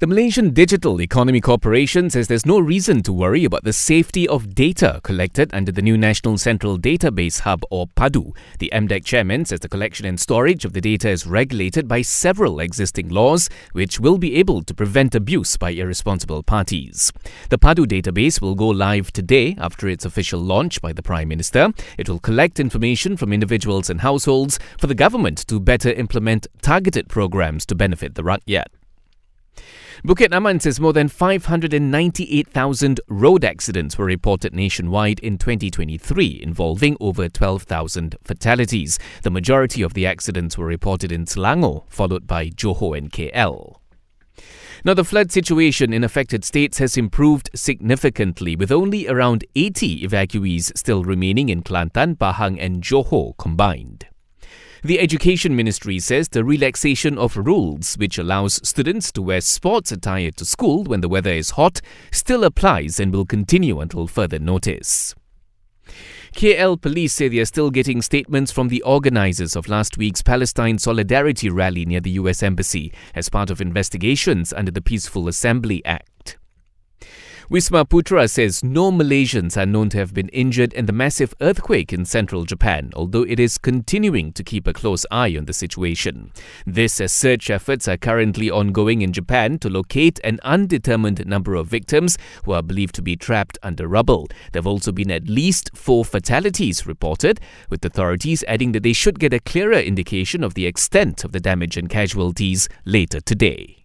The Malaysian Digital Economy Corporation says there's no reason to worry about the safety of data collected under the new National Central Database Hub or PADU. The MDEC chairman says the collection and storage of the data is regulated by several existing laws, which will be able to prevent abuse by irresponsible parties. The PADU database will go live today after its official launch by the Prime Minister. It will collect information from individuals and households for the government to better implement targeted programs to benefit the rakyat. Bukit Aman says more than 598,000 road accidents were reported nationwide in 2023, involving over 12,000 fatalities. The majority of the accidents were reported in Selangor, followed by Johor and KL. Now, the flood situation in affected states has improved significantly, with only around 80 evacuees still remaining in Kelantan, Pahang, and Johor combined. The Education Ministry says the relaxation of rules, which allows students to wear sports attire to school when the weather is hot, still applies and will continue until further notice. KL police say they are still getting statements from the organizers of last week's Palestine Solidarity rally near the US Embassy as part of investigations under the Peaceful Assembly Act. Wisma Putra says no Malaysians are known to have been injured in the massive earthquake in central Japan, although it is continuing to keep a close eye on the situation. This as search efforts are currently ongoing in Japan to locate an undetermined number of victims who are believed to be trapped under rubble. There have also been at least four fatalities reported, with authorities adding that they should get a clearer indication of the extent of the damage and casualties later today.